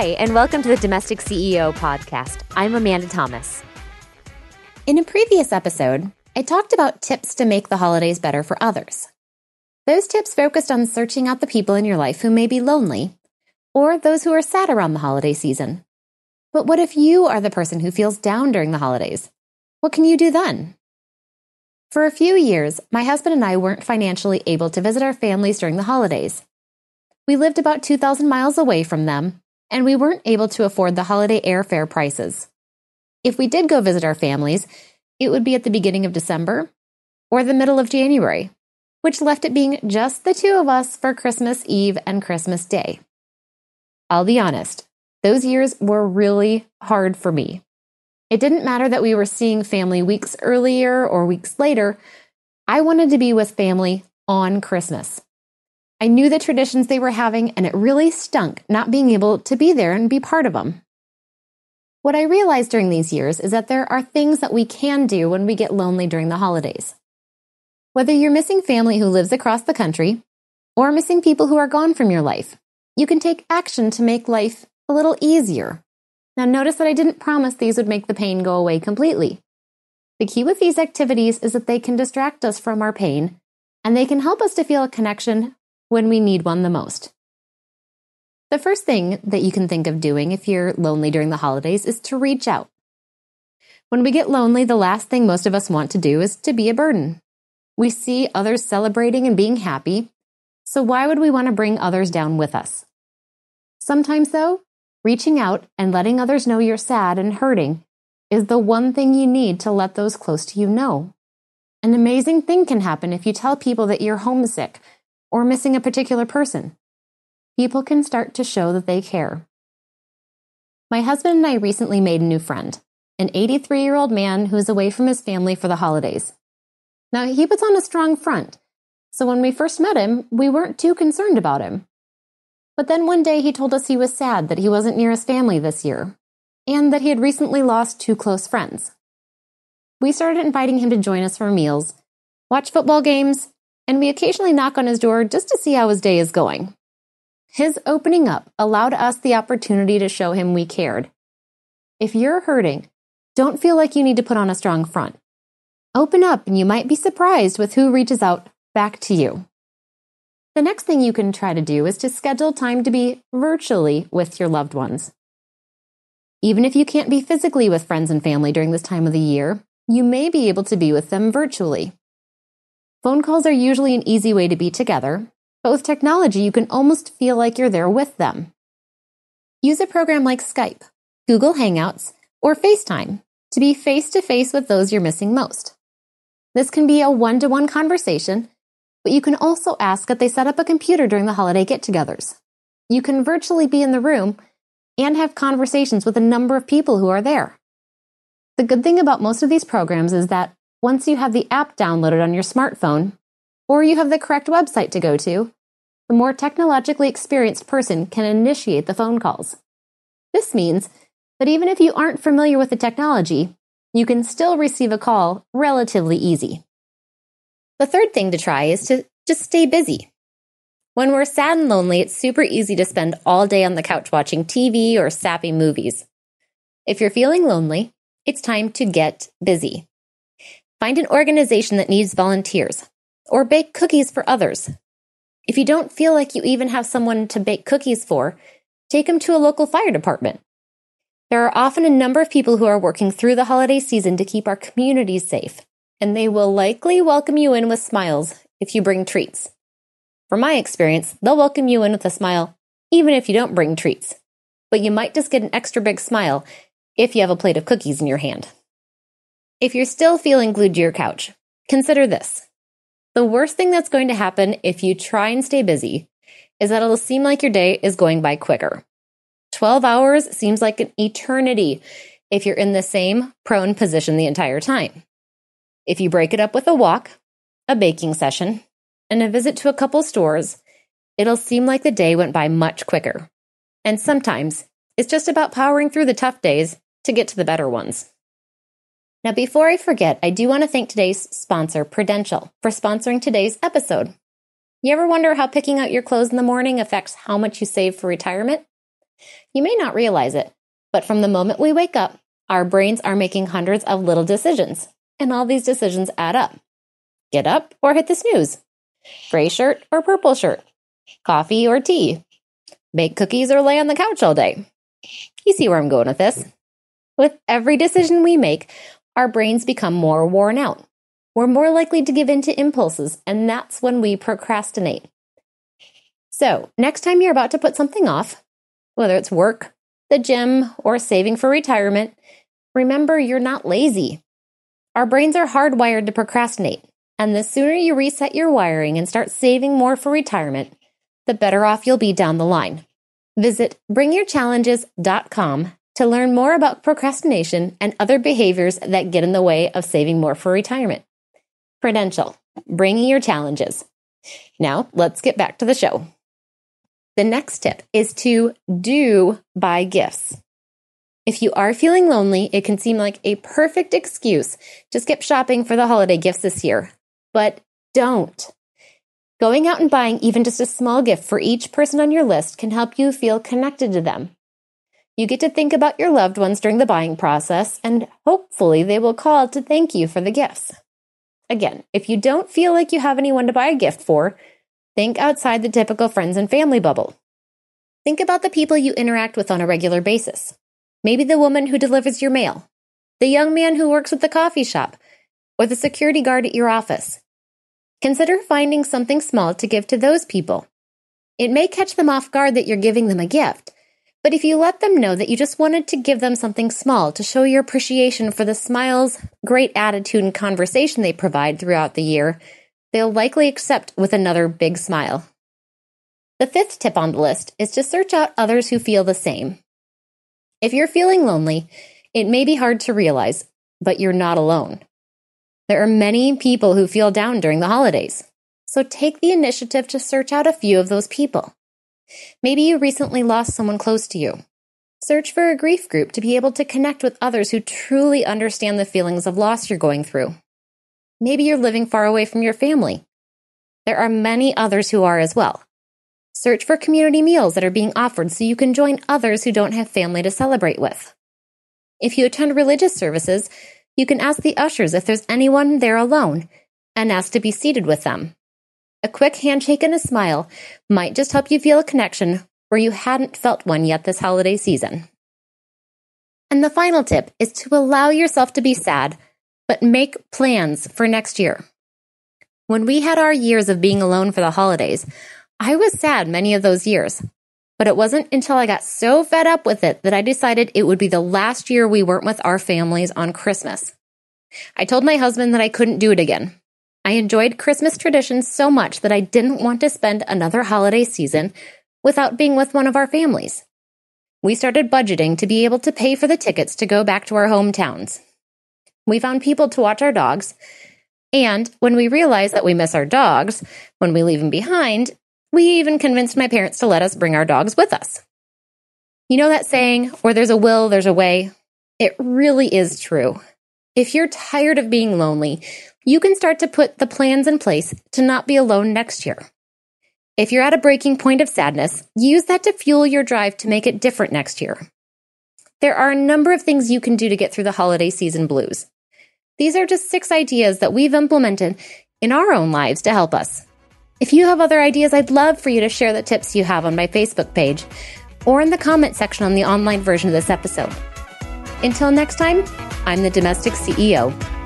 Hi, and welcome to the Domestic CEO podcast. I'm Amanda Thomas. In a previous episode, I talked about tips to make the holidays better for others. Those tips focused on searching out the people in your life who may be lonely or those who are sad around the holiday season. But what if you are the person who feels down during the holidays? What can you do then? For a few years, my husband and I weren't financially able to visit our families during the holidays. We lived about 2,000 miles away from them, and we weren't able to afford the holiday airfare prices. If we did go visit our families, it would be at the beginning of December or the middle of January, which left it being just the two of us for Christmas Eve and Christmas Day. I'll be honest, those years were really hard for me. It didn't matter that we were seeing family weeks earlier or weeks later. I wanted to be with family on Christmas. I knew the traditions they were having, and it really stunk not being able to be there and be part of them. What I realized during these years is that there are things that we can do when we get lonely during the holidays. Whether you're missing family who lives across the country or missing people who are gone from your life, you can take action to make life a little easier. Now, notice that I didn't promise these would make the pain go away completely. The key with these activities is that they can distract us from our pain and they can help us to feel a connection when we need one the most. The first thing that you can think of doing if you're lonely during the holidays is to reach out. When we get lonely, the last thing most of us want to do is to be a burden. We see others celebrating and being happy, so why would we want to bring others down with us? Sometimes, though, reaching out and letting others know you're sad and hurting is the one thing you need to let those close to you know. An amazing thing can happen if you tell people that you're homesick or missing a particular person people can start to show that they care. My husband and I recently made a new friend, an 83 year old man who is away from his family for the holidays. Now, he puts on a strong front, so when we first met him, we weren't too concerned about him. But then one day he told us he was sad that he wasn't near his family this year, and that he had recently lost two close friends. We started inviting him to join us for meals, watch football games, and we occasionally knock on his door just to see how his day is going. His opening up allowed us the opportunity to show him we cared. If you're hurting, don't feel like you need to put on a strong front. Open up and you might be surprised with who reaches out back to you. The next thing you can try to do is to schedule time to be virtually with your loved ones. Even if you can't be physically with friends and family during this time of the year, you may be able to be with them virtually. Phone calls are usually an easy way to be together, but with technology, you can almost feel like you're there with them. Use a program like Skype, Google Hangouts, or FaceTime to be face to face with those you're missing most. This can be a one to one conversation, but you can also ask that they set up a computer during the holiday get togethers. You can virtually be in the room and have conversations with a number of people who are there. The good thing about most of these programs is that once you have the app downloaded on your smartphone, or you have the correct website to go to, the more technologically experienced person can initiate the phone calls. This means that even if you aren't familiar with the technology, you can still receive a call relatively easy. The third thing to try is to just stay busy. When we're sad and lonely, it's super easy to spend all day on the couch watching TV or sappy movies. If you're feeling lonely, it's time to get busy. Find an organization that needs volunteers, or bake cookies for others. If you don't feel like you even have someone to bake cookies for, take them to a local fire department. There are often a number of people who are working through the holiday season to keep our communities safe, and they will likely welcome you in with smiles if you bring treats. From my experience, they'll welcome you in with a smile even if you don't bring treats. But you might just get an extra big smile if you have a plate of cookies in your hand. If you're still feeling glued to your couch, consider this. The worst thing that's going to happen if you try and stay busy is that it'll seem like your day is going by quicker. 12 hours seems like an eternity if you're in the same prone position the entire time. If you break it up with a walk, a baking session, and a visit to a couple stores, it'll seem like the day went by much quicker. And sometimes it's just about powering through the tough days to get to the better ones. Now, before I forget, I do want to thank today's sponsor, Prudential, for sponsoring today's episode. You ever wonder how picking out your clothes in the morning affects how much you save for retirement? You may not realize it, but from the moment we wake up, our brains are making hundreds of little decisions, and all these decisions add up. Get up or hit the snooze. Gray shirt or purple shirt. Coffee or tea. Make cookies or lay on the couch all day. You see where I'm going with this. With every decision we make, our brains become more worn out. We're more likely to give in to impulses, and that's when we procrastinate. So, next time you're about to put something off, whether it's work, the gym, or saving for retirement, remember you're not lazy. Our brains are hardwired to procrastinate, and the sooner you reset your wiring and start saving more for retirement, the better off you'll be down the line. Visit bringyourchallenges.com to learn more about procrastination and other behaviors that get in the way of saving more for retirement. Prudential, bringing your challenges. Now, let's get back to the show. The next tip is to do buy gifts. If you are feeling lonely, it can seem like a perfect excuse to skip shopping for the holiday gifts this year. But don't. Going out and buying even just a small gift for each person on your list can help you feel connected to them. You get to think about your loved ones during the buying process, and hopefully they will call to thank you for the gifts. Again, if you don't feel like you have anyone to buy a gift for, Think outside the typical friends and family bubble. Think about the people you interact with on a regular basis. Maybe the woman who delivers your mail, the young man who works at the coffee shop, or the security guard at your office. Consider finding something small to give to those people. It may catch them off guard that you're giving them a gift, but if you let them know that you just wanted to give them something small to show your appreciation for the smiles, great attitude, and conversation they provide throughout the year, they'll likely accept with another big smile. The fifth tip on the list is to search out others who feel the same. If you're feeling lonely, it may be hard to realize, but you're not alone. There are many people who feel down during the holidays, so take the initiative to search out a few of those people. Maybe you recently lost someone close to you. Search for a grief group to be able to connect with others who truly understand the feelings of loss you're going through. Maybe you're living far away from your family. There are many others who are as well. Search for community meals that are being offered so you can join others who don't have family to celebrate with. If you attend religious services, you can ask the ushers if there's anyone there alone and ask to be seated with them. A quick handshake and a smile might just help you feel a connection where you hadn't felt one yet this holiday season. And the final tip is to allow yourself to be sad but make plans for next year. When we had our years of being alone for the holidays, I was sad many of those years. But it wasn't until I got so fed up with it that I decided it would be the last year we weren't with our families on Christmas. I told my husband that I couldn't do it again. I enjoyed Christmas traditions so much that I didn't want to spend another holiday season without being with one of our families. We started budgeting to be able to pay for the tickets to go back to our hometowns. We found people to watch our dogs. And when we realized that we miss our dogs when we leave them behind, we even convinced my parents to let us bring our dogs with us. You know that saying, where there's a will, there's a way? It really is true. If you're tired of being lonely, you can start to put the plans in place to not be alone next year. If you're at a breaking point of sadness, use that to fuel your drive to make it different next year. There are a number of things you can do to get through the holiday season blues. These are just six ideas that we've implemented in our own lives to help us. If you have other ideas, I'd love for you to share the tips you have on my Facebook page or in the comment section on the online version of this episode. Until next time, I'm the Domestic CEO.